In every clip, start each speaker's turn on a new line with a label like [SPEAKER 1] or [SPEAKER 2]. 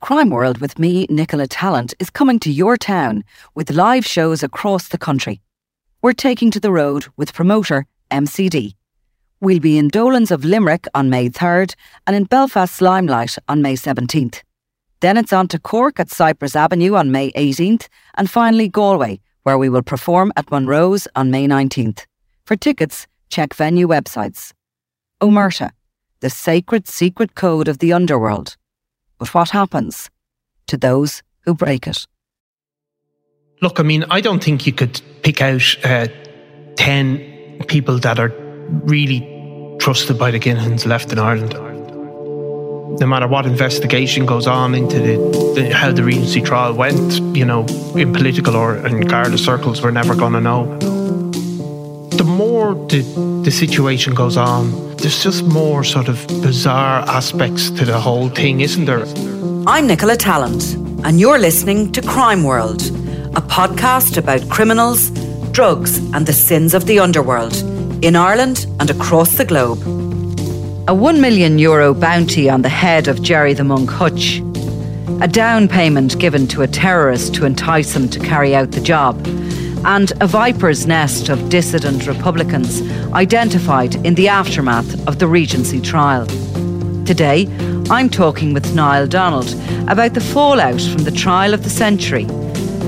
[SPEAKER 1] Crime World with me, Nicola Tallant, is coming to your town with live shows across the country we're taking to the road with promoter MCD. We'll be in Dolan's of Limerick on May 3rd and in Belfast's Limelight on May 17th. Then it's on to Cork at Cyprus Avenue on May 18th and finally Galway, where we will perform at Monroe's on May 19th. For tickets, check venue websites. Omerta, the sacred secret code of the underworld. But what happens to those who break it?
[SPEAKER 2] Look, I mean, I don't think you could pick out uh, 10 people that are really trusted by the Kinahans left in Ireland. No matter what investigation goes on into the, the, how the Regency trial went, you know, in political or in Garda circles, we're never going to know. More the, the situation goes on, there's just more sort of bizarre aspects to the whole thing, isn't there?
[SPEAKER 1] I'm Nicola Tallant, and you're listening to Crime World a podcast about criminals, drugs, and the sins of the underworld in Ireland and across the globe. A 1 million euro bounty on the head of Gerry the Monk Hutch. A down payment given to a terrorist to entice him to carry out the job. And a viper's nest of dissident Republicans identified in the aftermath of the Regency trial. Today, I'm talking with Niall Donald about the fallout from the trial of the century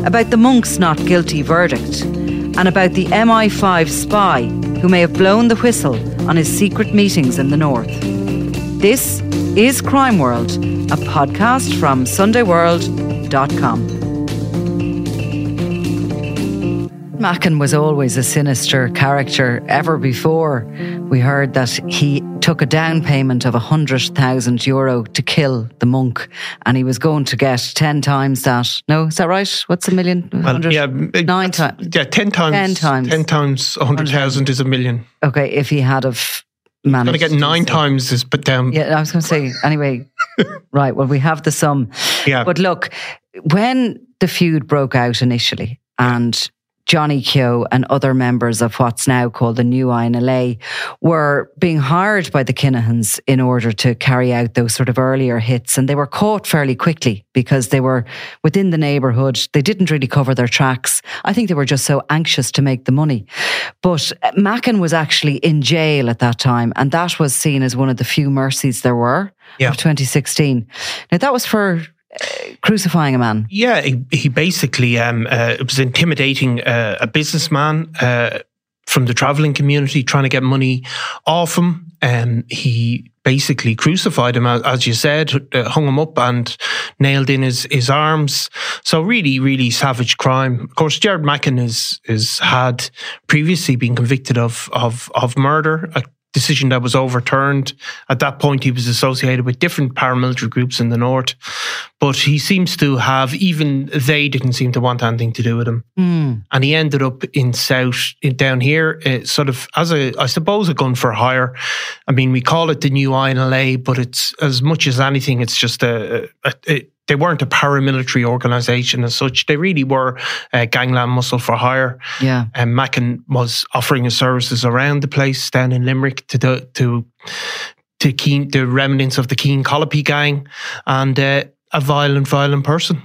[SPEAKER 1] about the monk's not guilty verdict, and about the MI5 spy who may have blown the whistle on his secret meetings in the north. This is Crime World, a podcast from SundayWorld.com. Mackin was always a sinister character. Ever before, we heard that he took a down payment of 100,000 euro to kill the monk, and he was going to get 10 times that. No, is that right? What's a million?
[SPEAKER 2] Well, yeah, nine times. Yeah, 10 times. 10 times. 10 times 100,000 is a million.
[SPEAKER 1] Okay, if he had of managed.
[SPEAKER 2] Going to get nine to times this put down.
[SPEAKER 1] Yeah, I was going to say, anyway, right, well, we have the sum.
[SPEAKER 2] Yeah.
[SPEAKER 1] But look, when the feud broke out initially, and Johnny Keogh and other members of what's now called the New INLA were being hired by the Kinahans in order to carry out those sort of earlier hits. And they were caught fairly quickly because they were within the neighbourhood. They didn't really cover their tracks. I think they were just so anxious to make the money. But Mackin was actually in jail at that time. And that was seen as one of the few mercies there were
[SPEAKER 2] yeah.
[SPEAKER 1] of 2016. Now, that was for crucifying a man.
[SPEAKER 2] Yeah, he, he basically um, uh, was intimidating uh, a businessman uh, from the traveling community, trying to get money off him. And um, he basically crucified him, as you said, uh, hung him up and nailed in his, his arms. So really, really savage crime. Of course, Gerard Mackin is is had previously been convicted of of of murder decision that was overturned. At that point, he was associated with different paramilitary groups in the north, but he seems to have, even they didn't seem to want anything to do with him.
[SPEAKER 1] Mm.
[SPEAKER 2] And he ended up in South, in, down here, uh, sort of as a, I suppose, a gun for hire. I mean, we call it the new INLA, but it's as much as anything, it's just a, a, a they weren't a paramilitary organisation as such. They really were uh, gangland muscle for hire.
[SPEAKER 1] Yeah.
[SPEAKER 2] And Mackin was offering his services around the place down in Limerick to the, to to Keane, the remnants of the Keane Collopy gang, and uh, a violent, violent person.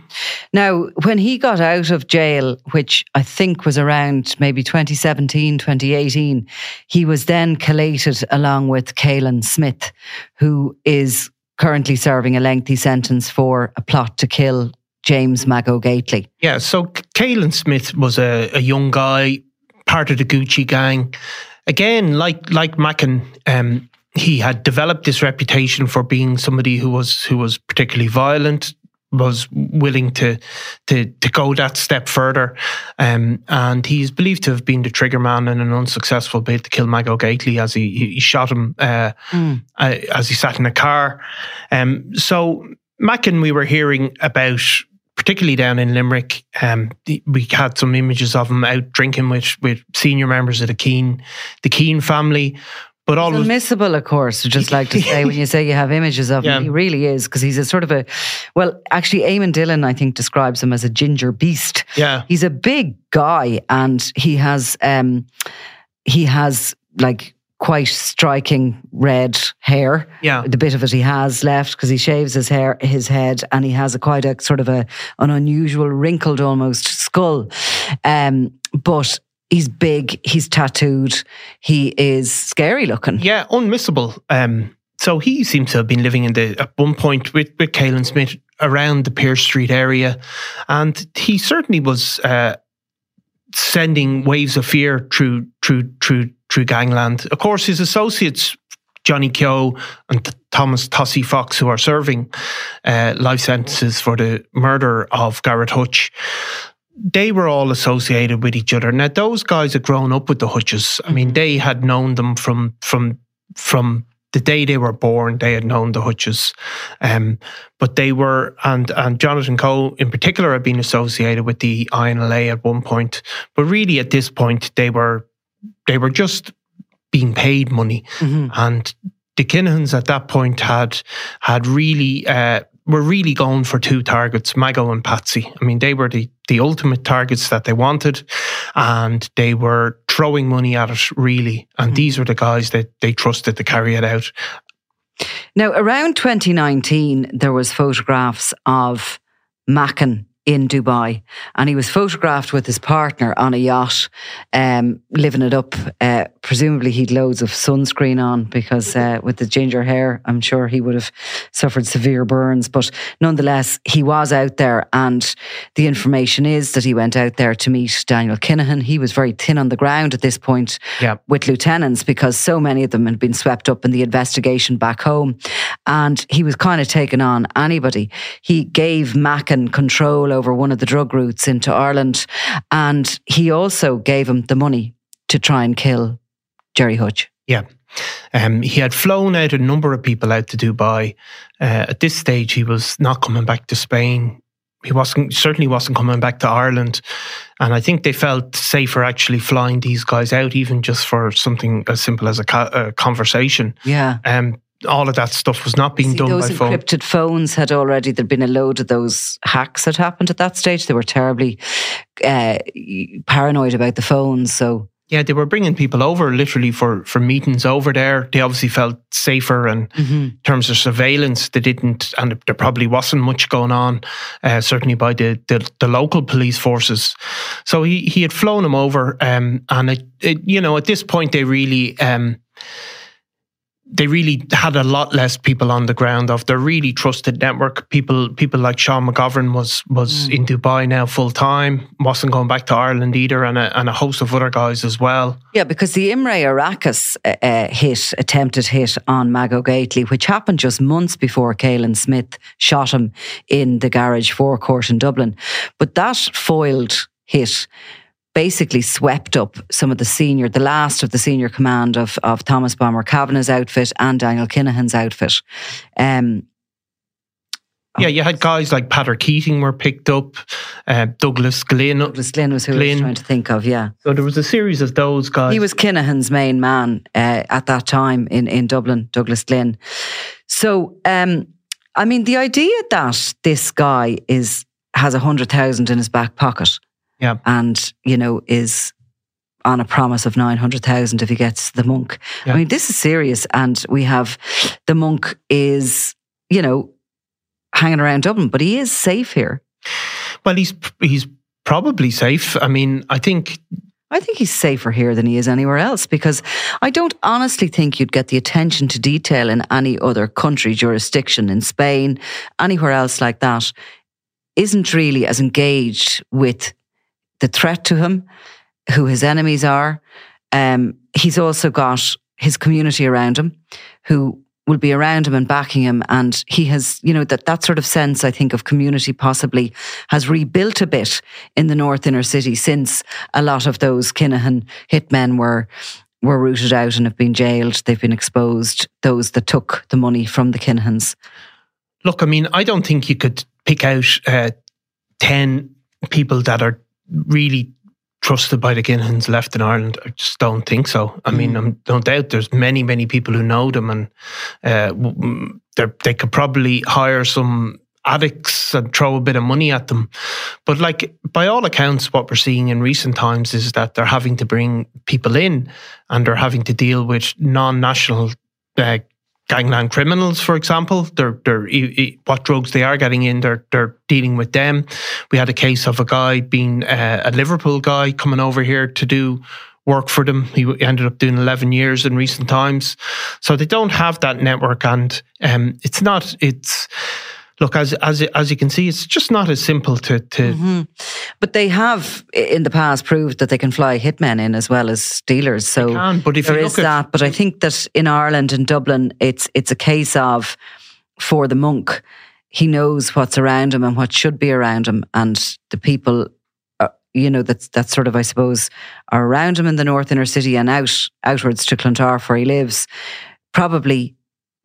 [SPEAKER 1] Now, when he got out of jail, which I think was around maybe 2017, 2018, he was then collated along with Caolan Smith, who is currently serving a lengthy sentence for a plot to kill James Mago Gately.
[SPEAKER 2] Yeah, so Caolan Smith was a, a young guy, part of the Gucci gang. Again, like like Mackin, um, he had developed this reputation for being somebody who was who was particularly violent, was willing to to to go that step further, um, and he's believed to have been the trigger man in an unsuccessful bid to kill Mago Gately as he he shot him uh, mm. uh, as he sat in a car. Um, so Mackin, we were hearing about. Particularly down in Limerick, um, we had some images of him out drinking with with senior members of the Keane, the Keane family but
[SPEAKER 1] all admissible, of course. Just like to say when you say you have images of yeah. him, he really is because he's a sort of a well, actually, Eamon Dillon I think describes him as a ginger beast.
[SPEAKER 2] Yeah,
[SPEAKER 1] he's a big guy and he has um he has like quite striking red hair.
[SPEAKER 2] Yeah,
[SPEAKER 1] the bit of it he has left because he shaves his hair, his head, and he has a quite a sort of a an unusual wrinkled almost skull. Um, but he's big, he's tattooed, he is scary looking.
[SPEAKER 2] Yeah, unmissable. Um, so he seems to have been living in the at one point with with Caolan Smith around the Pearse Street area, and he certainly was uh, sending waves of fear through through through through gangland. Of course, his associates. Johnny Keogh and Thomas Tossie Fox, who are serving uh, life sentences for the murder of Garrett Hutch, they were all associated with each other. Now those guys had grown up with the Hutches. I mean, mm-hmm. they had known them from from from the day they were born. They had known the Hutches, um, but they were and and Jonathan Cole in particular had been associated with the INLA at one point. But really, at this point, they were they were just being paid money, mm-hmm. and the Kinahans at that point had had really. Uh, were really going for two targets, Mago and Patsy. I mean, they were the, the ultimate targets that they wanted, and they were throwing money at it, really. And mm these were the guys that they trusted to carry it out.
[SPEAKER 1] Now, around 2019, there was photographs of Mackin in Dubai, and he was photographed with his partner on a yacht, um, living it up. Uh, presumably, he'd loads of sunscreen on because uh, with the ginger hair, I'm sure he would have suffered severe burns. But nonetheless, he was out there, and the information is that he went out there to meet Daniel Kinahan. He was very thin on the ground at this point
[SPEAKER 2] yep.
[SPEAKER 1] with lieutenants because so many of them had been swept up in the investigation back home, and he was kind of taking on anybody. He gave Mackin control over one of the drug routes into Ireland. And he also gave him the money to try and kill Gerry Hutch.
[SPEAKER 2] Yeah. Um, he had flown out a number of people out to Dubai. Uh, at this stage, he was not coming back to Spain. He wasn't certainly wasn't coming back to Ireland, and I think they felt safer actually flying these guys out, even just for something as simple as a, ca- a conversation.
[SPEAKER 1] Yeah.
[SPEAKER 2] Um, all of that stuff was not being
[SPEAKER 1] See,
[SPEAKER 2] done
[SPEAKER 1] those
[SPEAKER 2] by phone.
[SPEAKER 1] encrypted phones had already there'd been a load of those hacks that happened at that stage. They were terribly uh, paranoid about the phones, so.
[SPEAKER 2] Yeah, they were bringing people over literally for, for meetings over there. They obviously felt safer, and mm-hmm. in terms of surveillance, they didn't, and there probably wasn't much going on, uh, certainly by the, the, the local police forces. So he he had flown them over, um, and it, it, you know at this point they really. Um, they really had a lot less people on the ground of their really trusted network. People people like Sean McGovern was was mm. in Dubai now full time, wasn't going back to Ireland either, and a, and a host of other guys as well.
[SPEAKER 1] Yeah, because the Imre Arakas uh, uh, hit, attempted hit on Mago Gately, which happened just months before Caolan Smith shot him in the garage forecourt in Dublin. But that foiled hit basically swept up some of the senior, the last of the senior command of, of Thomas Bomber Kavanagh's outfit and Daniel Kinahan's outfit. Um,
[SPEAKER 2] yeah, you had guys like Patrick Keating were picked up, uh, Douglas Glynn.
[SPEAKER 1] Douglas Glynn was who Glynn. I was trying to think of, yeah.
[SPEAKER 2] So there was a series of those guys.
[SPEAKER 1] He was Kinahan's main man uh, at that time in, in Dublin, Douglas Glynn. So um, I mean, the idea that this guy is has a hundred thousand in his back pocket,
[SPEAKER 2] Yeah.
[SPEAKER 1] and you know is on a promise of nine hundred thousand if he gets the monk.
[SPEAKER 2] Yeah.
[SPEAKER 1] I mean, this is serious, and we have the monk is you know hanging around Dublin, but he is safe here.
[SPEAKER 2] Well, he's he's probably safe. I mean, I think
[SPEAKER 1] I think he's safer here than he is anywhere else because I don't honestly think you'd get the attention to detail in any other country, jurisdiction, in Spain, anywhere else like that, isn't really as engaged with the threat to him, who his enemies are. Um, he's also got his community around him who will be around him and backing him. And he has, you know, that, that sort of sense, I think, of community possibly has rebuilt a bit in the North Inner City since a lot of those Kinahan hitmen were were rooted out and have been jailed. They've been exposed. Those that took the money from the Kinahans.
[SPEAKER 2] Look, I mean, I don't think you could pick out uh, 10 people that are really trusted by the Kinahans left in Ireland. I just don't think so. I mean, I'm no doubt there's many, many people who know them and uh, they could probably hire some addicts and throw a bit of money at them. But like by all accounts, what we're seeing in recent times is that they're having to bring people in and they're having to deal with non-national uh, gangland criminals, for example. They're, they're what drugs they are getting in, they're they're dealing with them. We had a case of a guy being uh, a Liverpool guy coming over here to do work for them. He ended up doing eleven years in recent times. So they don't have that network, and um, it's not. It's look as as as you can see, it's just not as simple to to.
[SPEAKER 1] But they have in the past proved that they can fly hitmen in as well as dealers. So
[SPEAKER 2] can, but if
[SPEAKER 1] there
[SPEAKER 2] you
[SPEAKER 1] is
[SPEAKER 2] look at-
[SPEAKER 1] that. But I think that in Ireland and Dublin, it's it's a case of for the monk, he knows what's around him and what should be around him, and the people. uh, You know that's that's sort of I suppose are around him in the north inner city and out outwards to Clontarf where he lives, probably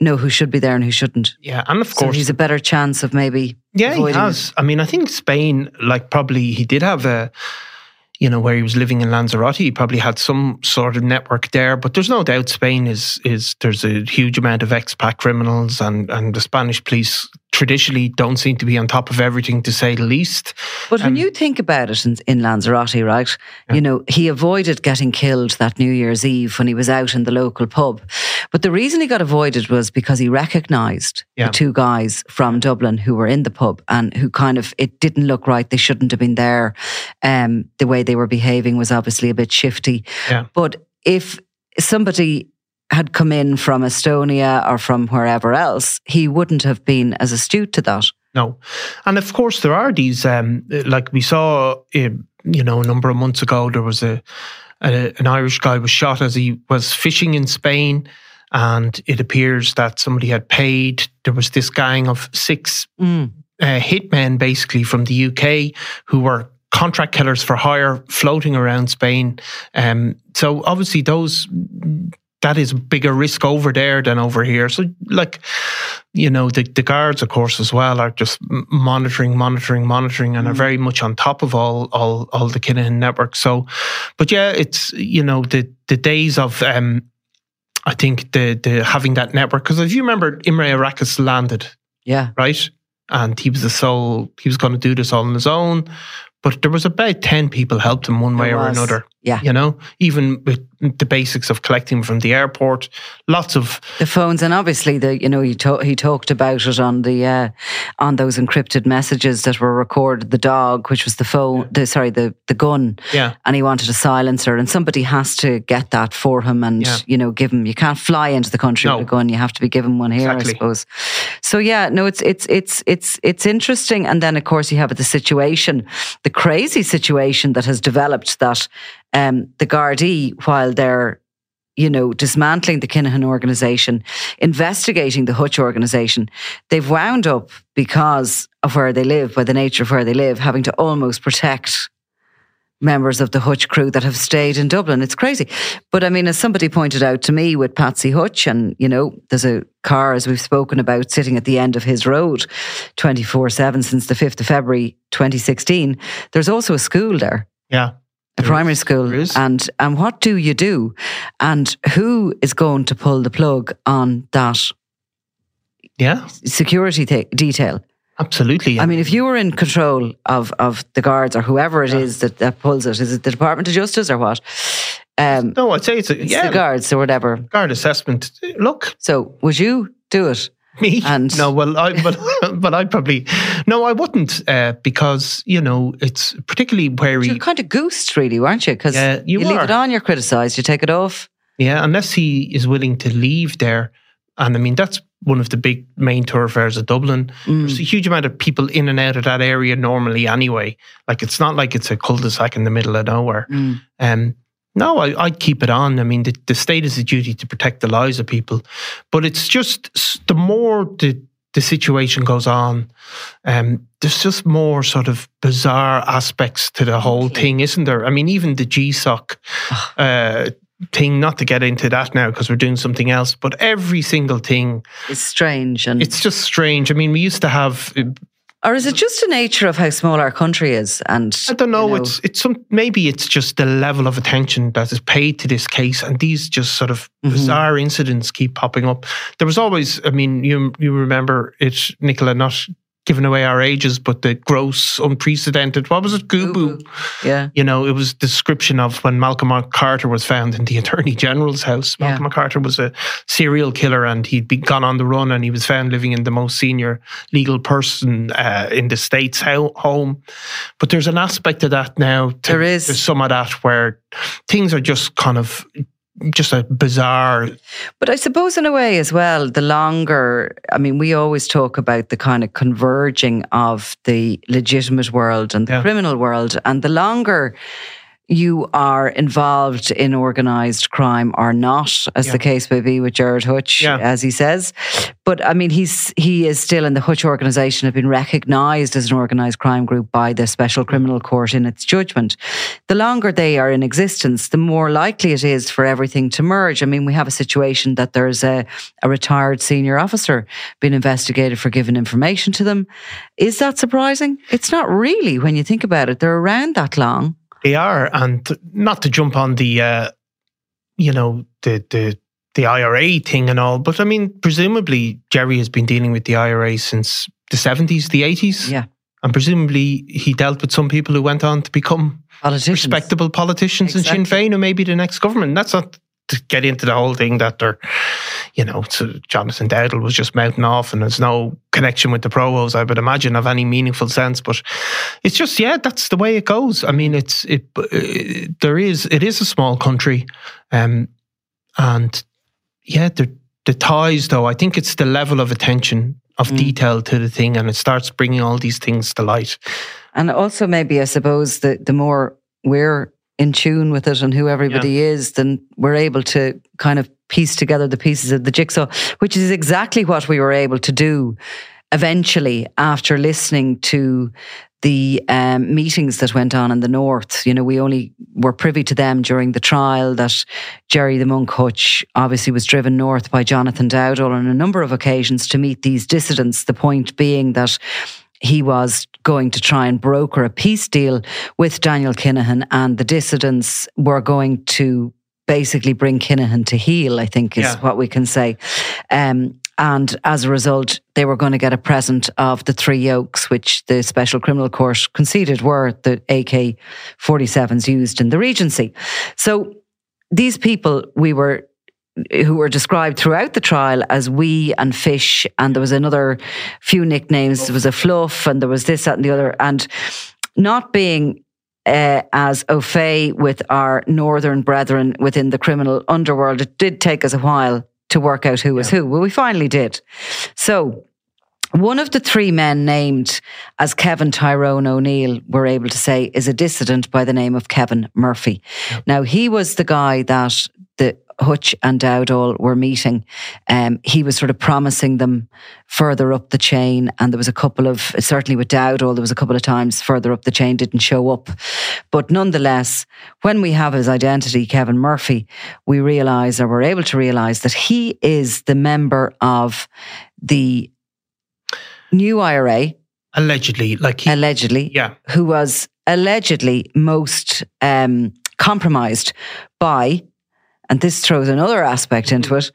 [SPEAKER 1] know who should be there and who shouldn't.
[SPEAKER 2] Yeah, and of
[SPEAKER 1] So
[SPEAKER 2] course,
[SPEAKER 1] he's a better chance of maybe
[SPEAKER 2] Yeah, he
[SPEAKER 1] it.
[SPEAKER 2] has. I mean, I think Spain, like, probably he did have a, you know, where he was living in Lanzarote, he probably had some sort of network there. But there's no doubt Spain is is there's a huge amount of expat criminals, and and the Spanish police traditionally don't seem to be on top of everything, to say the least.
[SPEAKER 1] But when
[SPEAKER 2] Um,
[SPEAKER 1] you think about it in, in Lanzarote, right, you know, he avoided getting killed that New Year's Eve when he was out in the local pub. But the reason he got avoided was because he recognised
[SPEAKER 2] Yeah.
[SPEAKER 1] the two guys from Dublin who were in the pub and who kind of, it didn't look right. They shouldn't have been there. Um, the way they were behaving was obviously a bit shifty.
[SPEAKER 2] Yeah.
[SPEAKER 1] But if somebody had come in from Estonia or from wherever else, he wouldn't have been as astute to that.
[SPEAKER 2] No, and of course there are these. Um, like we saw, uh, you know, a number of months ago, there was a, a an Irish guy was shot as he was fishing in Spain, and it appears that somebody had paid. There was this gang of six
[SPEAKER 1] Mm.
[SPEAKER 2] uh, hitmen, basically from the UK, who were contract killers for hire, floating around Spain. Um, so obviously those. That is a bigger risk over there than over here. So, like, you know, the, the guards, of course, as well, are just monitoring, monitoring, monitoring, and are very much on top of all all all the Kinahan network. So, but yeah, it's you know the the days of um, I think the the having that network because if you remember, Imre Arakas landed
[SPEAKER 1] Yeah.
[SPEAKER 2] right, and he was the sole he was going to do this all on his own, but there was about ten people helped him one way or another.
[SPEAKER 1] Yeah.
[SPEAKER 2] you know, even with the basics of collecting from the airport, lots of
[SPEAKER 1] the phones and obviously the you know he to- he talked about it on the uh, on those encrypted messages that were recorded the dog which was the phone the sorry the the gun
[SPEAKER 2] yeah.
[SPEAKER 1] and he wanted a silencer and somebody has to get that for him and
[SPEAKER 2] Yeah.
[SPEAKER 1] you know give him you can't fly into the country
[SPEAKER 2] No.
[SPEAKER 1] with a gun you have to be given one here
[SPEAKER 2] Exactly.
[SPEAKER 1] I suppose so yeah no it's it's it's it's it's interesting and then of course you have the situation the crazy situation that has developed that um, the Gardaí while they're you know, dismantling the Kinahan organisation, investigating the Hutch organisation, they've wound up because of where they live, by the nature of where they live, having to almost protect members of the Hutch crew that have stayed in Dublin. It's crazy. But I mean, as somebody pointed out to me with Patsy Hutch, and, you know, there's a car, as we've spoken about, sitting at the end of his road 24 7 since the 5th of February 2016. There's also a school there
[SPEAKER 2] Yeah.
[SPEAKER 1] A primary school and and what do you do and who is going to pull the plug on that
[SPEAKER 2] Yeah,
[SPEAKER 1] security th- detail.
[SPEAKER 2] absolutely.
[SPEAKER 1] I mean, if you were in control of of the guards or whoever it is that, that pulls it, is it the Department of Justice or what? Um,
[SPEAKER 2] no, I'd say it's a
[SPEAKER 1] it's
[SPEAKER 2] yeah
[SPEAKER 1] the guards or whatever.
[SPEAKER 2] guard assessment. Look,
[SPEAKER 1] So would you do it?
[SPEAKER 2] Me
[SPEAKER 1] And-
[SPEAKER 2] no well i but but i probably no i wouldn't uh, because you know it's particularly where
[SPEAKER 1] You're kind of goosed, really, weren't you? Because
[SPEAKER 2] Yeah, you
[SPEAKER 1] leave it on, you're criticised. You take it off.
[SPEAKER 2] yeah unless he is willing to leave there and i mean that's one of the big main thoroughfares of dublin
[SPEAKER 1] Mm.
[SPEAKER 2] there's a huge amount of people in and out of that area normally anyway like it's not like it's a cul-de-sac in the middle of nowhere
[SPEAKER 1] Mm.
[SPEAKER 2] um no, I, I'd keep it on. I mean, the, the state has a duty to protect the lives of people, but it's just the more the the situation goes on, um, there's just more sort of bizarre aspects to the whole thing, isn't there? I mean, even the GSOC uh, thing. Not to get into that now because we're doing something else, but every single thing,
[SPEAKER 1] is strange. and
[SPEAKER 2] it's just strange. I mean, we used to have.
[SPEAKER 1] Or is it just the nature of how small our country is? And
[SPEAKER 2] I don't know.
[SPEAKER 1] you
[SPEAKER 2] It's it's some maybe it's just the level of attention that is paid to this case, and these just sort of
[SPEAKER 1] Mm-hmm.
[SPEAKER 2] bizarre incidents keep popping up. There was always, I mean, you you remember it, Nicola, not giving away our ages, but the gross, unprecedented. What was it, Goo
[SPEAKER 1] yeah.
[SPEAKER 2] You know, it was description of when Malcolm Macarthur was found in the Attorney General's house.
[SPEAKER 1] Yeah.
[SPEAKER 2] Malcolm Macarthur was a serial killer, and he'd been gone on the run, and he was found living in the most senior legal person uh, in the state's ho- home. But there's an aspect of that now. To,
[SPEAKER 1] There is.
[SPEAKER 2] to some of that where things are just kind of just a bizarre.
[SPEAKER 1] But I suppose, in a way, as well, the longer, I mean, we always talk about the kind of converging of the legitimate world and the
[SPEAKER 2] Yeah.
[SPEAKER 1] criminal world. And the longer you are involved in organised crime or not, as
[SPEAKER 2] Yeah.
[SPEAKER 1] the case may be with Gerard Hutch,
[SPEAKER 2] Yeah.
[SPEAKER 1] as he says. But I mean, he's he is still in the Hutch organisation, have been recognised as an organised crime group by the Special Criminal Court in its judgment. The longer they are in existence, the more likely it is for everything to merge. I mean, we have a situation that there's a, a retired senior officer being investigated for giving information to them. Is that surprising? It's not really when you think about it. They're around that long.
[SPEAKER 2] They are, and not to jump on the, uh, you know, the the the IRA thing and all, but I mean, presumably Gerry has been dealing with the IRA since the seventies, the eighties,
[SPEAKER 1] Yeah.
[SPEAKER 2] and presumably he dealt with some people who went on to become
[SPEAKER 1] Politicians.
[SPEAKER 2] respectable politicians in Sinn
[SPEAKER 1] Exactly.
[SPEAKER 2] Féin, who may be the next government. That's not to get into the whole thing that they're, you know, so Jonathan Dowdall was just mouthing off, and there's no connection with the provos. I would imagine of any meaningful sense, but it's just yeah, that's the way it goes. I mean, it's it. uh, there is it is a small country, um, and yeah, the the ties though. I think it's the level of attention of
[SPEAKER 1] Mm.
[SPEAKER 2] detail to the thing, and it starts bringing all these things to light.
[SPEAKER 1] And also, maybe I suppose that the more we're in tune with it and who everybody is, then we're able to kind of piece together the pieces of the jigsaw, which is exactly what we were able to do eventually after listening to the um, meetings that went on in the north. You know, we only were privy to them during the trial that Gerry the Monk Hutch obviously was driven north by Jonathan Dowdall on a number of occasions to meet these dissidents. The point being that he was going to try and broker a peace deal with Daniel Kinahan, and the dissidents were going to basically bring Kinahan to heel, I think is
[SPEAKER 2] Yeah.
[SPEAKER 1] what we can say. Um, and as a result, they were going to get a present of the three yokes, which the Special Criminal Court conceded were the AK 47s used in the Regency. So these people Wee were who were described throughout the trial as we and fish and there was another few nicknames there was a fluff and there was this that and the other and not being uh, as au fait with our northern brethren within the criminal underworld. It did take us a while to work out who was who well we finally did. So one of the three men named as Kevin Tyrone O'Neill, we're able to say, is a dissident by the name of Kevin Murphy. Now, he was the guy that the Hutch and Dowdall were meeting. Um, he was sort of promising them further up the chain. And there was a couple of, certainly with Dowdall, there was a couple of times further up the chain didn't show up. But nonetheless, when we have his identity, Kevin Murphy, we realise or we're able to realise that he is the member of the new IRA,
[SPEAKER 2] Allegedly, like he,
[SPEAKER 1] allegedly,
[SPEAKER 2] yeah,
[SPEAKER 1] who was allegedly most um, compromised by, and this throws another aspect into it,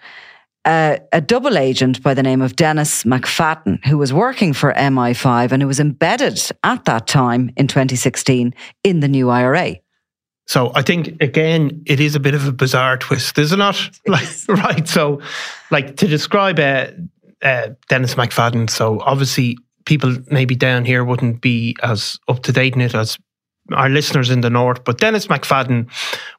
[SPEAKER 1] uh, a double agent by the name of Dennis McFadden, who was working for MI5 and who was embedded at that time in 2016 in the new IRA.
[SPEAKER 2] So I think again, it is a bit of a bizarre twist, is it not? Like, right. So, like to describe uh, uh, Dennis McFadden. So obviously, people maybe down here wouldn't be as up to date in it as our listeners in the north. But Dennis McFadden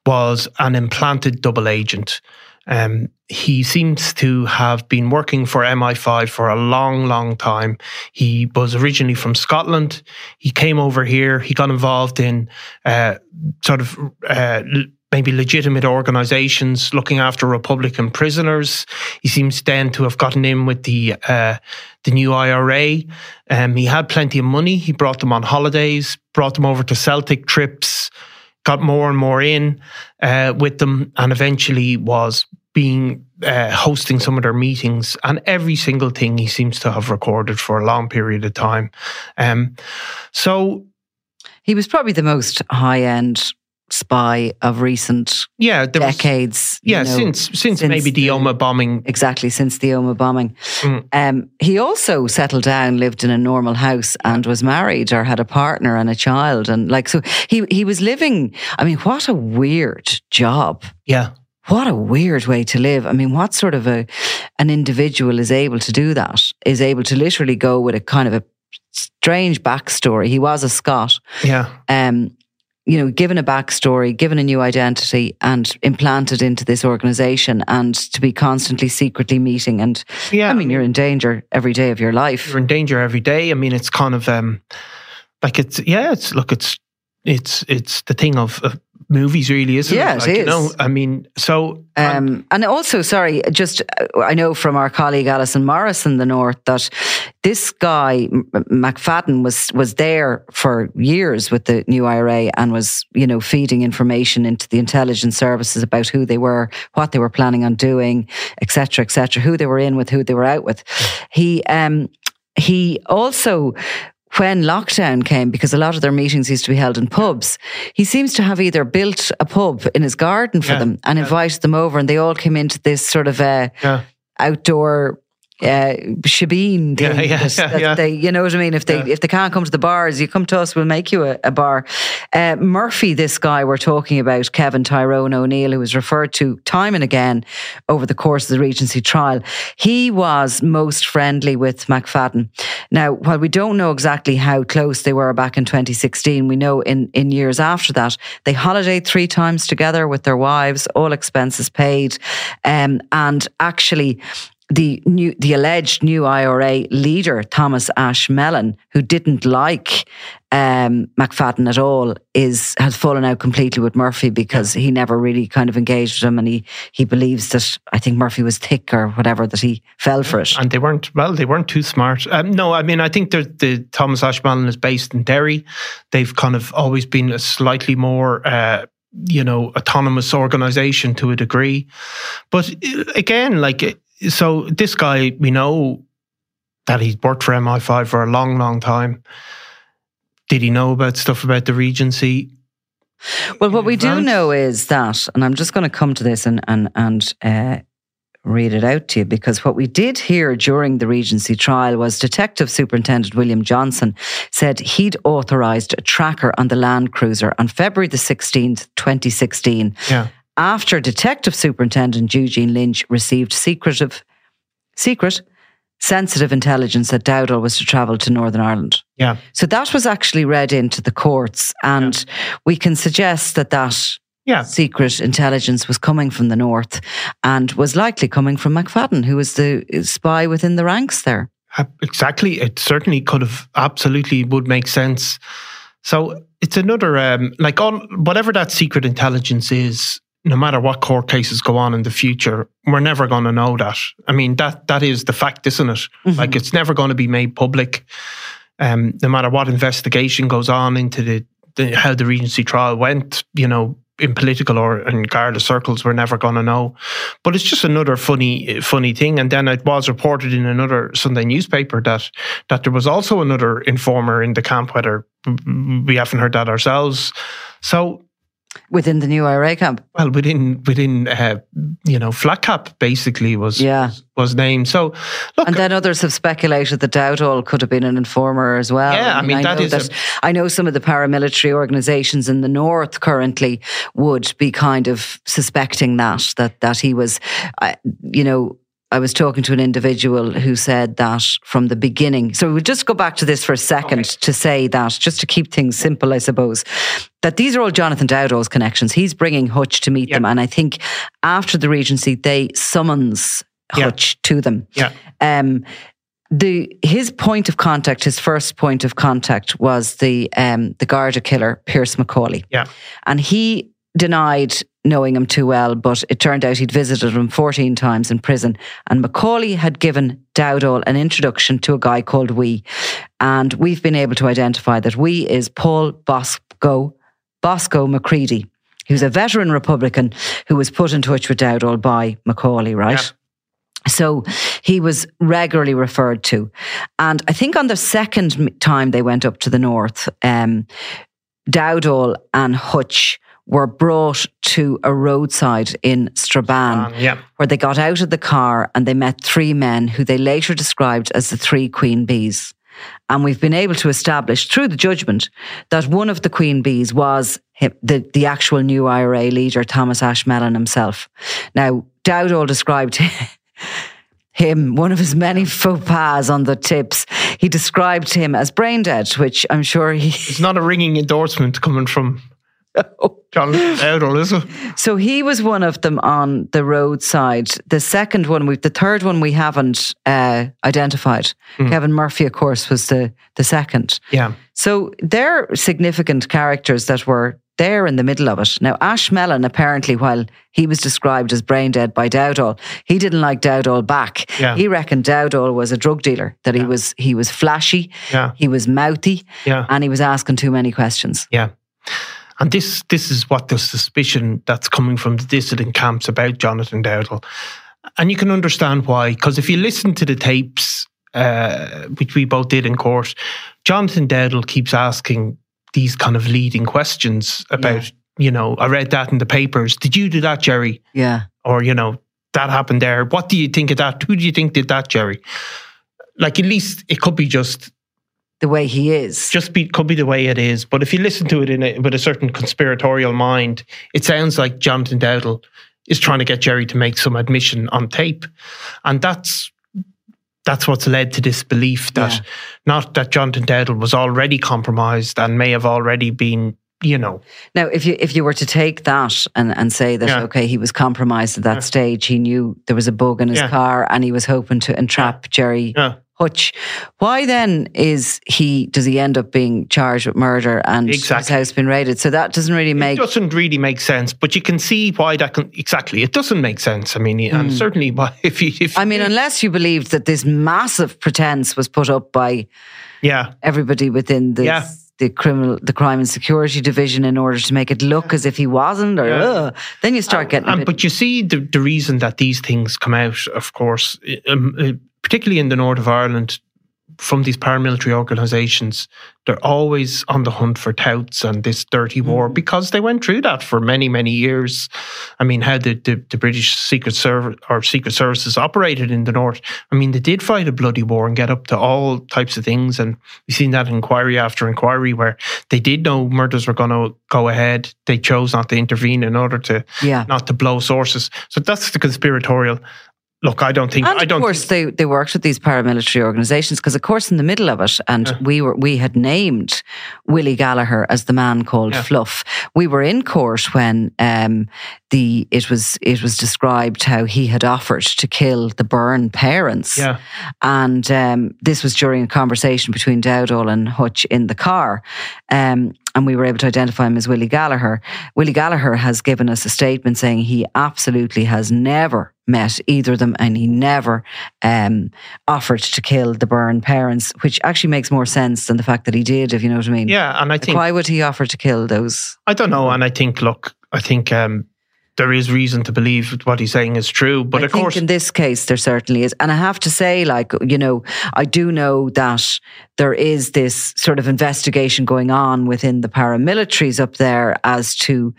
[SPEAKER 2] was an implanted double agent. Um, he seems to have been working for MI5 for a long, long time. He was originally from Scotland. He came over here. He got involved in uh, sort of uh, maybe legitimate organizations looking after Republican prisoners. He seems then to have gotten in with the uh, the new IRA. Um, he had plenty of money. He brought them on holidays, brought them over to Celtic trips got more and more in uh, with them, and eventually was being uh, hosting some of their meetings, and every single thing he seems to have recorded for a long period of time. Um, so
[SPEAKER 1] he was probably the most high end spy of recent
[SPEAKER 2] yeah
[SPEAKER 1] decades.
[SPEAKER 2] Yeah, know, since, since, since maybe the, Omagh bombing.
[SPEAKER 1] Exactly, since the Omagh bombing. Mm. Um, he also settled down, lived in a normal house, and was married or had a partner and a child, and like so he he was living. I mean, what a weird job.
[SPEAKER 2] Yeah.
[SPEAKER 1] What a weird way to live. I mean, what sort of a an individual is able to do that? Is able to literally go with a kind of a strange backstory. He was a Scot.
[SPEAKER 2] Yeah.
[SPEAKER 1] Um, you know, given a backstory, given a new identity, and implanted into this organization, and to be constantly secretly meeting. And yeah, I mean, you're in danger every day of your life.
[SPEAKER 2] You're in danger every day. I mean, it's kind of um, like it's yeah, it's look, it's it's it's the thing of, of movies, really, isn't
[SPEAKER 1] yeah,
[SPEAKER 2] it?
[SPEAKER 1] Like, it is. You know,
[SPEAKER 2] I mean, so.
[SPEAKER 1] Um, and also, sorry, just uh, I know from our colleague Alison Morris in the north that this guy McFadden was was there for years with the new IRA and was you know feeding information into the intelligence services about who they were, what they were planning on doing, etc., etc., who they were in with, who they were out with. He um, he also when lockdown came, because a lot of their meetings used to be held in pubs, he seems to have either built a pub in his garden for yeah, them and yeah. invited them over, and they all came into this sort of uh, yeah. outdoor uh, shebeen. Yeah, yeah, that, yeah, yeah, They, you know what I mean? If they if they can't come to the bars, you come to us. We'll make you a, a bar. Uh, Murphy, this guy we're talking about, Kevin Tyrone O'Neill, who was referred to time and again over the course of the Regency trial, he was most friendly with McFadden. Now, while we don't know exactly how close they were back in 2016, we know in in years after that they holidayed three times together with their wives, all expenses paid, um, and actually the new, the alleged new IRA leader, Thomas Ashe Mellon, who didn't like um, McFadden at all, is has fallen out completely with Murphy because he never really kind of engaged with him, and he he believes that I think Murphy was thick or whatever that he fell for it.
[SPEAKER 2] And they weren't well, they weren't too smart. Um, no, I mean I think the Thomas Ashe Mellon is based in Derry. They've kind of always been a slightly more. Uh, you know, autonomous organization to a degree. But uh, again, like so this guy, we know that he's worked for MI5 for a long, long time. Did he know about stuff about the Regency?
[SPEAKER 1] Well, what we do know is that, and I'm just going to come to this and and and uh, read it out to you because what we did hear during the Regency trial was Detective Superintendent William Johnson said he'd authorised a tracker on the Land Cruiser on February the 16th, 2016.
[SPEAKER 2] Yeah
[SPEAKER 1] after Detective Superintendent Eugene Lynch received secretive, secret, sensitive intelligence that Dowdall was to travel to Northern Ireland.
[SPEAKER 2] Yeah.
[SPEAKER 1] So that was actually read into the courts, and yeah. we can suggest that that yeah. secret intelligence was coming from the north and was likely coming from McFadden, who was the spy within the ranks there.
[SPEAKER 2] Exactly. It certainly could have absolutely would make sense. So it's another um, like all whatever that secret intelligence is, no matter what court cases go on in the future, we're never going to know that. I mean, that that is the fact, isn't it? Mm-hmm. Like it's never going to be made public. Um, no matter what investigation goes on into the, the, how the Regency trial went, you know, in political or in Garda circles, we're never going to know. But it's just another funny, funny thing. And then it was reported in another Sunday newspaper that that there was also another informer in the camp. Whether we haven't heard that ourselves, so
[SPEAKER 1] within the new IRA camp.
[SPEAKER 2] Well, within within uh, you know flat cap basically was
[SPEAKER 1] Yeah.
[SPEAKER 2] was, was named. So look,
[SPEAKER 1] And then others have speculated that Dowdall could have been an informer as well.
[SPEAKER 2] Yeah, I mean, that
[SPEAKER 1] know
[SPEAKER 2] is a-
[SPEAKER 1] I know some of the paramilitary organisations in the north currently would be kind of suspecting that that that he was, uh, you know. I was talking to an individual who said that from the beginning. So we'll just go back to this for a second to say that, just to keep things simple, I suppose, that these are all Jonathan Dowdall's connections. He's bringing Hutch to meet
[SPEAKER 2] Yeah.
[SPEAKER 1] them. And I think after the Regency, they summons. Hutch to them.
[SPEAKER 2] yeah,
[SPEAKER 1] Um, the his point of contact, his first point of contact was the um, the Garda killer, Pearse McAuley,
[SPEAKER 2] yeah,
[SPEAKER 1] and he denied knowing him too well. But it turned out he'd visited him fourteen times in prison, and McAuley had given Dowdall an introduction to a guy called Wee, and we've been able to identify that Wee is Paul Bosco Bosco McCready. Who's a veteran Republican who was put in touch with Dowdall by McAuley, right?
[SPEAKER 2] Yeah.
[SPEAKER 1] So he was regularly referred to. And I think on the second time they went up to the north, um, Dowdall and Hutch were brought to a roadside in Strabane
[SPEAKER 2] um, yeah,
[SPEAKER 1] where they got out of the car and they met three men who they later described as the three queen bees. And we've been able to establish through the judgment that one of the queen bees was him, the, the actual new IRA leader, Thomas Ashe Mellon himself. Now, Dowdall described him, one of his many faux pas on the tips, he described him as brain dead, which I'm sure he.
[SPEAKER 2] it's not a ringing endorsement coming from John Dowdall, is it?
[SPEAKER 1] So he was one of them on the roadside. The second one, we the third one we haven't uh, identified. Kevin Murphy, of course, was the the second.
[SPEAKER 2] Yeah,
[SPEAKER 1] So they're significant characters that were there in the middle of it. Now, Ashe Mellon, apparently, while he was described as brain dead by Dowdall, he didn't like Dowdall back.
[SPEAKER 2] Yeah.
[SPEAKER 1] He reckoned Dowdall was a drug dealer, that he was he was flashy,
[SPEAKER 2] yeah,
[SPEAKER 1] he was mouthy,
[SPEAKER 2] yeah.
[SPEAKER 1] and he was asking too many questions.
[SPEAKER 2] Yeah. And this this is what the suspicion that's coming from the dissident camps about Jonathan Dowdall. And you can understand why, because if you listen to the tapes, uh, which we both did in court, Jonathan Dowdall keeps asking these kind of leading questions about, you know, I read that in the papers. Did you do that, Gerry?
[SPEAKER 1] Yeah.
[SPEAKER 2] Or, you know, that happened there. What do you think of that? Who do you think did that, Gerry? Like, at least it could be just
[SPEAKER 1] The way he is.
[SPEAKER 2] just be could be the way it is. But if you listen to it in a, with a certain conspiratorial mind, it sounds like Jonathan Dowdall is trying to get Gerry to make some admission on tape, and that's that's what's led to this belief that
[SPEAKER 1] Yeah.
[SPEAKER 2] not that Jonathan Dowdall was already compromised and may have already been, you know,
[SPEAKER 1] Now, if you if you were to take that and, and say that
[SPEAKER 2] Yeah.
[SPEAKER 1] okay, he was compromised at that stage, he knew there was a bug in his
[SPEAKER 2] Yeah.
[SPEAKER 1] car, and he was hoping to entrap Gerry
[SPEAKER 2] yeah,
[SPEAKER 1] Hutch. Why then is he? Does he end up being charged with murder and
[SPEAKER 2] exactly.
[SPEAKER 1] his house been raided? So that doesn't really
[SPEAKER 2] it
[SPEAKER 1] make.
[SPEAKER 2] doesn't really make sense. But you can see why that can exactly. It doesn't make sense. I mean, and certainly, why if you, if
[SPEAKER 1] Hmm. I mean, unless you believed that this massive pretense was put up by
[SPEAKER 2] yeah,
[SPEAKER 1] everybody within the
[SPEAKER 2] Yeah.
[SPEAKER 1] the criminal, the crime and security division, in order to make it look as if he wasn't, or
[SPEAKER 2] Yeah.
[SPEAKER 1] then you start getting. a
[SPEAKER 2] Um,
[SPEAKER 1] bit,
[SPEAKER 2] but you see the, the reason that these things come out, of course, um, uh, particularly in the north of Ireland, from these paramilitary organisations, they're always on the hunt for touts and this dirty war mm-hmm. because they went through that for many, many years. I mean, how the, the, the British Secret Service or Secret Services operated in the north. I mean, they did fight a bloody war and get up to all types of things. And we've seen that inquiry after inquiry where they did know murders were going to go ahead. They chose not to intervene in order to
[SPEAKER 1] yeah.
[SPEAKER 2] not to blow sources. So that's the conspiratorial. Look, I don't think.
[SPEAKER 1] And
[SPEAKER 2] I don't.
[SPEAKER 1] Of course, they, they worked with these paramilitary organisations because, of course, in the middle of it, and we were we had named Willie Gallagher as the man called
[SPEAKER 2] Yeah.
[SPEAKER 1] Fluff. We were in court when um, the it was it was described how he had offered to kill the Byrne parents.
[SPEAKER 2] yeah,
[SPEAKER 1] And um, this was during a conversation between Dowdall and Hutch in the car. Um, and we were able to identify him as Willie Gallagher. Willie Gallagher has given us a statement saying he absolutely has never met either of them and he never um, offered to kill the Byrne parents, which actually makes more sense than the fact that he did, if you know what I mean.
[SPEAKER 2] yeah, and I think
[SPEAKER 1] why would he offer to kill those?
[SPEAKER 2] I don't know, and I think look, I think um, there is reason to believe what he's saying is true. But
[SPEAKER 1] I
[SPEAKER 2] of
[SPEAKER 1] think
[SPEAKER 2] course,
[SPEAKER 1] in this case there certainly is, and I have to say, like you know, I do know that there is this sort of investigation going on within the paramilitaries up there as to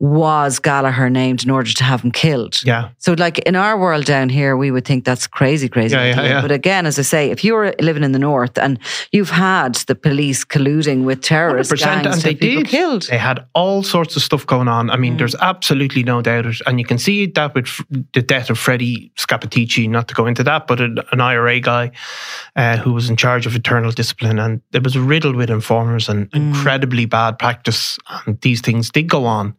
[SPEAKER 1] was Gallagher named in order to have him killed.
[SPEAKER 2] yeah,
[SPEAKER 1] So, like in our world down here, we would think that's crazy, crazy.
[SPEAKER 2] Yeah, yeah, yeah.
[SPEAKER 1] But again, as I say, if you're living in the north and you've had the police colluding with terrorist
[SPEAKER 2] 100%,
[SPEAKER 1] gangs
[SPEAKER 2] and they did.
[SPEAKER 1] killed,
[SPEAKER 2] They had all sorts of stuff going on. I
[SPEAKER 1] Mm.
[SPEAKER 2] mean, there's absolutely no doubt it. And you can see that with the death of Freddie Scappaticci, not to go into that, but an, an IRA guy uh, who was in charge of internal discipline. And it was riddled with informers and
[SPEAKER 1] Mm.
[SPEAKER 2] incredibly bad practice. And these things did go on.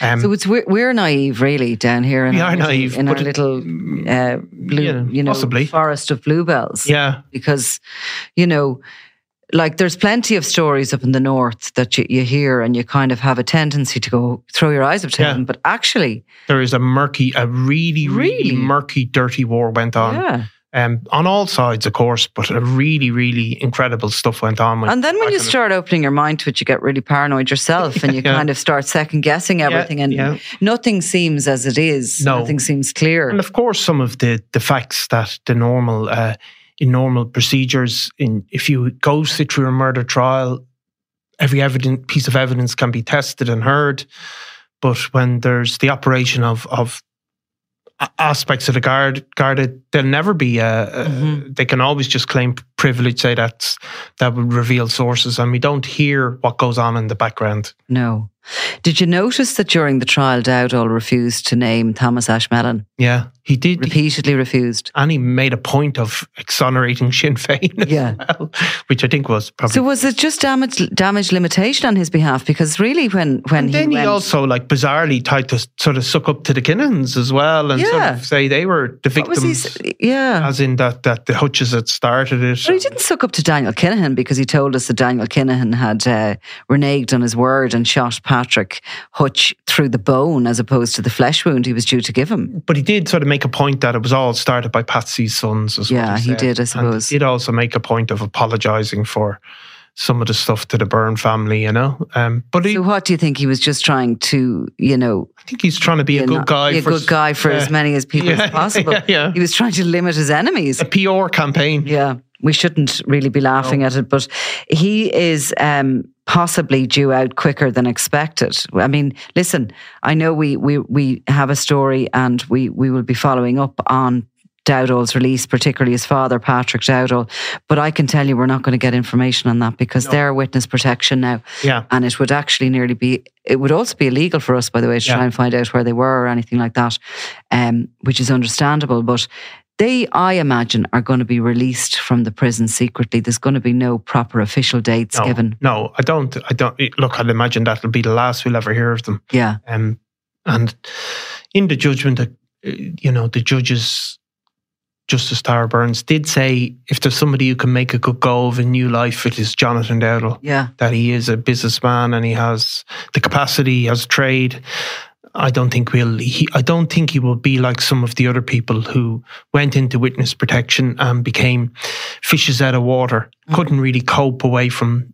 [SPEAKER 2] Um,
[SPEAKER 1] so it's we're, we're naive, really, down here in our
[SPEAKER 2] naive,
[SPEAKER 1] in our
[SPEAKER 2] it-
[SPEAKER 1] little uh, blue,
[SPEAKER 2] yeah,
[SPEAKER 1] you know,
[SPEAKER 2] possibly.
[SPEAKER 1] forest of bluebells.
[SPEAKER 2] yeah.
[SPEAKER 1] because you know like there's plenty of stories up in the north that you, you hear and you kind of have a tendency to go throw your eyes up to
[SPEAKER 2] Yeah.
[SPEAKER 1] them but actually
[SPEAKER 2] There is a murky, a really, really,
[SPEAKER 1] Really?
[SPEAKER 2] murky, dirty war went on.
[SPEAKER 1] yeah
[SPEAKER 2] Um, on all sides, of course, but a really, really incredible stuff went on.
[SPEAKER 1] and then when you start opening your mind to it you get really paranoid yourself and you
[SPEAKER 2] Yeah.
[SPEAKER 1] kind of start second guessing everything and
[SPEAKER 2] yeah.
[SPEAKER 1] nothing seems as it is
[SPEAKER 2] No.
[SPEAKER 1] nothing seems clear
[SPEAKER 2] And of course, some of the the facts that the normal uh, in normal procedures, in if you go sit through a murder trial, every evident piece of evidence can be tested and heard. But when there's the operation of of aspects of the guard guarded, they'll never be a, a-
[SPEAKER 1] Mhm.
[SPEAKER 2] they can always just claim privilege, say that's that would reveal sources, and we don't hear what goes on in the background.
[SPEAKER 1] no did you notice that during the trial Dowdall refused to name Thomas Ashe Mellon
[SPEAKER 2] Yeah, he did.
[SPEAKER 1] repeatedly refused
[SPEAKER 2] and he made a point of exonerating Sinn Féin as
[SPEAKER 1] Yeah.
[SPEAKER 2] well, which I think was probably.
[SPEAKER 1] So was it just damage damage limitation on his behalf? Because really, when when
[SPEAKER 2] and then
[SPEAKER 1] he
[SPEAKER 2] he,
[SPEAKER 1] went,
[SPEAKER 2] also like bizarrely tried to sort of suck up to the Kinahans as well, and sort of say they were the
[SPEAKER 1] he?
[SPEAKER 2] victims,
[SPEAKER 1] Yeah,
[SPEAKER 2] as in that that the Hutches had started it.
[SPEAKER 1] but he didn't suck up to Daniel Kinahan because he told us that Daniel Kinahan had uh, reneged on his word and shot Patrick Hutch through the bone as opposed to the flesh wound he was due to give him.
[SPEAKER 2] But he did sort of make a point that it was all started by Patsy's sons. As
[SPEAKER 1] Yeah,
[SPEAKER 2] what
[SPEAKER 1] he
[SPEAKER 2] said.
[SPEAKER 1] did, I
[SPEAKER 2] And
[SPEAKER 1] suppose.
[SPEAKER 2] he did also make a point of apologising for some of the stuff to the Byrne family, you know. Um, but he,
[SPEAKER 1] So what do you think he was just trying to, you know,
[SPEAKER 2] I think he's trying to be a good
[SPEAKER 1] know,
[SPEAKER 2] guy.
[SPEAKER 1] a
[SPEAKER 2] for
[SPEAKER 1] good guy for
[SPEAKER 2] yeah.
[SPEAKER 1] as many as people
[SPEAKER 2] Yeah,
[SPEAKER 1] as possible?
[SPEAKER 2] yeah, yeah.
[SPEAKER 1] He was trying to limit his enemies.
[SPEAKER 2] a PR campaign.
[SPEAKER 1] Yeah, we shouldn't really be laughing at it, but he is um, possibly due out quicker than expected. I mean, listen, I know we we we have a story, and we we will be following up on. Dowdall's release, particularly his father, Patrick Dowdall. But I can tell you we're not going to get information on that because they're witness protection now.
[SPEAKER 2] Yeah.
[SPEAKER 1] And it would actually nearly be, it would also be illegal for us, by the way, to
[SPEAKER 2] Yeah.
[SPEAKER 1] try and find out where they were or anything like that, um, which is understandable. But they, I imagine, are going to be released from the prison secretly. There's going to be no proper official dates
[SPEAKER 2] No,
[SPEAKER 1] given.
[SPEAKER 2] no, I don't. I don't. Look, I'd imagine that'll be the last we'll ever hear of them.
[SPEAKER 1] Yeah.
[SPEAKER 2] Um, and in the judgment, uh, you know, the judges, Justice Tara Burns, did say if there's somebody who can make a good go of a new life, it is Jonathan Dowdall.
[SPEAKER 1] Yeah.
[SPEAKER 2] That he is a businessman and he has the capacity, he has trade. I don't think we'll. He, I don't think he will be like some of the other people who went into witness protection and became fishes out of water. Mm. Couldn't really cope away from,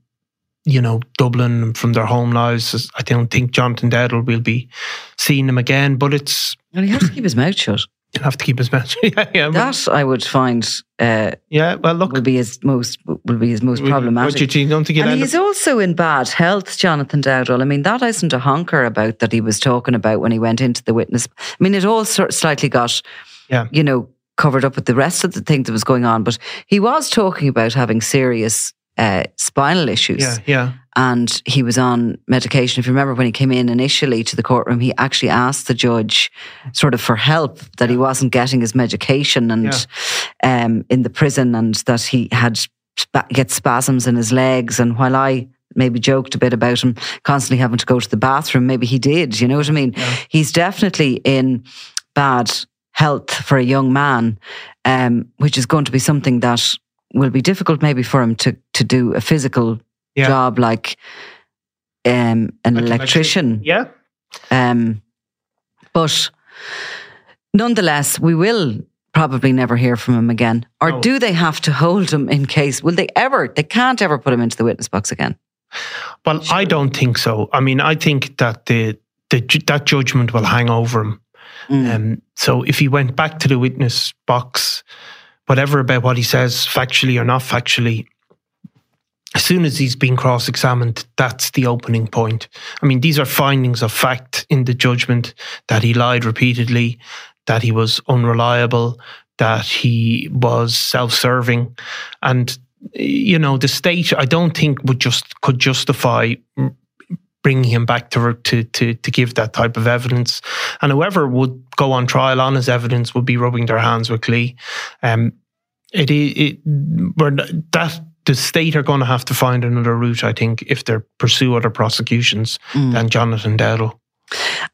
[SPEAKER 2] you know, Dublin and from their home lives. I don't think Jonathan Dowdall will be seeing them again. But it's
[SPEAKER 1] Well, he has to keep his mouth shut.
[SPEAKER 2] Have to keep his mouth. yeah, yeah,
[SPEAKER 1] That I would find uh,
[SPEAKER 2] yeah. Well, look,
[SPEAKER 1] will be his most will be his most
[SPEAKER 2] what
[SPEAKER 1] problematic.
[SPEAKER 2] do you? Don't think
[SPEAKER 1] And he's
[SPEAKER 2] up-
[SPEAKER 1] also in bad health, Jonathan Dowdall. I mean, that isn't a honker about that he was talking about when he went into the witness. I mean, it all sort of slightly got,
[SPEAKER 2] Yeah.
[SPEAKER 1] you know, covered up with the rest of the thing that was going on. But he was talking about having serious uh, spinal issues.
[SPEAKER 2] Yeah, yeah.
[SPEAKER 1] And he was on medication. If you remember when he came in initially to the courtroom, he actually asked the judge sort of for help that he wasn't getting his medication and um, in the prison and that he had spa- get spasms in his legs. And while I maybe joked a bit about him constantly having to go to the bathroom, maybe he did. You know what I mean? He's definitely in bad health for a young man, um, which is going to be something that will be difficult maybe for him to to do a physical
[SPEAKER 2] Yeah.
[SPEAKER 1] job like um, an
[SPEAKER 2] Like
[SPEAKER 1] electrician.
[SPEAKER 2] Yeah.
[SPEAKER 1] Um, but nonetheless, we will probably never hear from him again. Or
[SPEAKER 2] No.
[SPEAKER 1] do they have to hold him in case? Will they ever? They can't ever put him into the witness box again.
[SPEAKER 2] Well, I don't think so. I mean, I think that the the, that judgment will hang over him. Mm. Um, so if he went back to the witness box, whatever about what he says, factually or not factually, as soon as he's been cross examined, that's the opening point. I mean, these are findings of fact in the judgment that he lied repeatedly, that he was unreliable, that he was self serving. And, you know, the state, I don't think would just could justify bringing him back to, to to to give that type of evidence. And whoever would go on trial on his evidence would be rubbing their hands with glee. Um, it, it, it that the state are going to have to find another route, I think, if they pursue other prosecutions mm. than Jonathan Dowdall.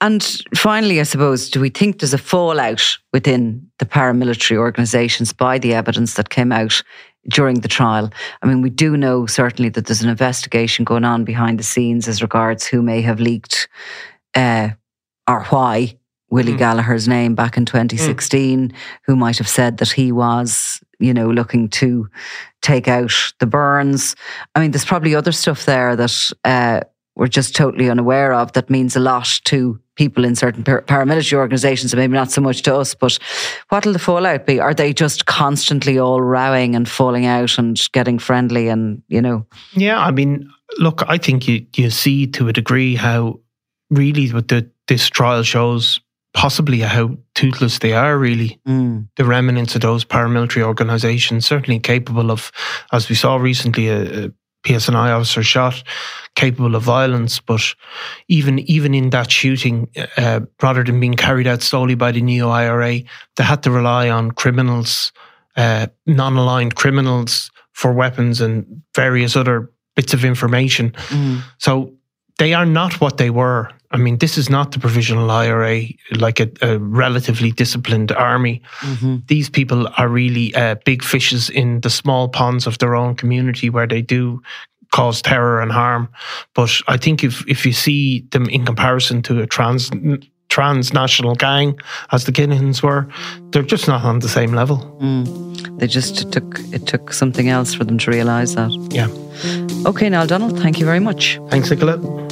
[SPEAKER 1] And finally, I suppose, do we think there's a fallout within the paramilitary organisations by the evidence that came out during the trial? I mean, we do know certainly that there's an investigation going on behind the scenes as regards who may have leaked uh, or why Willie mm. Gallagher's name back in 2016, mm. who might have said that he was, you know, looking to take out the Byrnes. I mean, there's probably other stuff there that uh, we're just totally unaware of that means a lot to people in certain paramilitary organizations and maybe not so much to us. But what'll the fallout be? Are they just constantly all rowing and falling out and getting friendly and, you know?
[SPEAKER 2] Yeah, I mean, look, I think you, you see to a degree how really what the, this trial shows possibly how toothless they are, really. Mm. The remnants of those paramilitary organizations, certainly capable of, as we saw recently, a, a PSNI officer shot, capable of violence. But even even in that shooting, uh, rather than being carried out solely by the neo IRA, they had to rely on criminals, uh, non-aligned criminals, for weapons and various other bits of information. Mm. So they are not what they were. I mean, this is not the provisional IRA, like a, a relatively disciplined army. Mm-hmm. These people are really uh, big fishes in the small ponds of their own community where they do cause terror and harm. But I think if, if you see them in comparison to a trans transnational gang, as the Kinahans were, they're just not on the same level.
[SPEAKER 1] Mm. They just took it took something else for them to realise that.
[SPEAKER 2] Yeah.
[SPEAKER 1] Okay, Niall Donald, thank you very much.
[SPEAKER 2] Thanks, Nicola.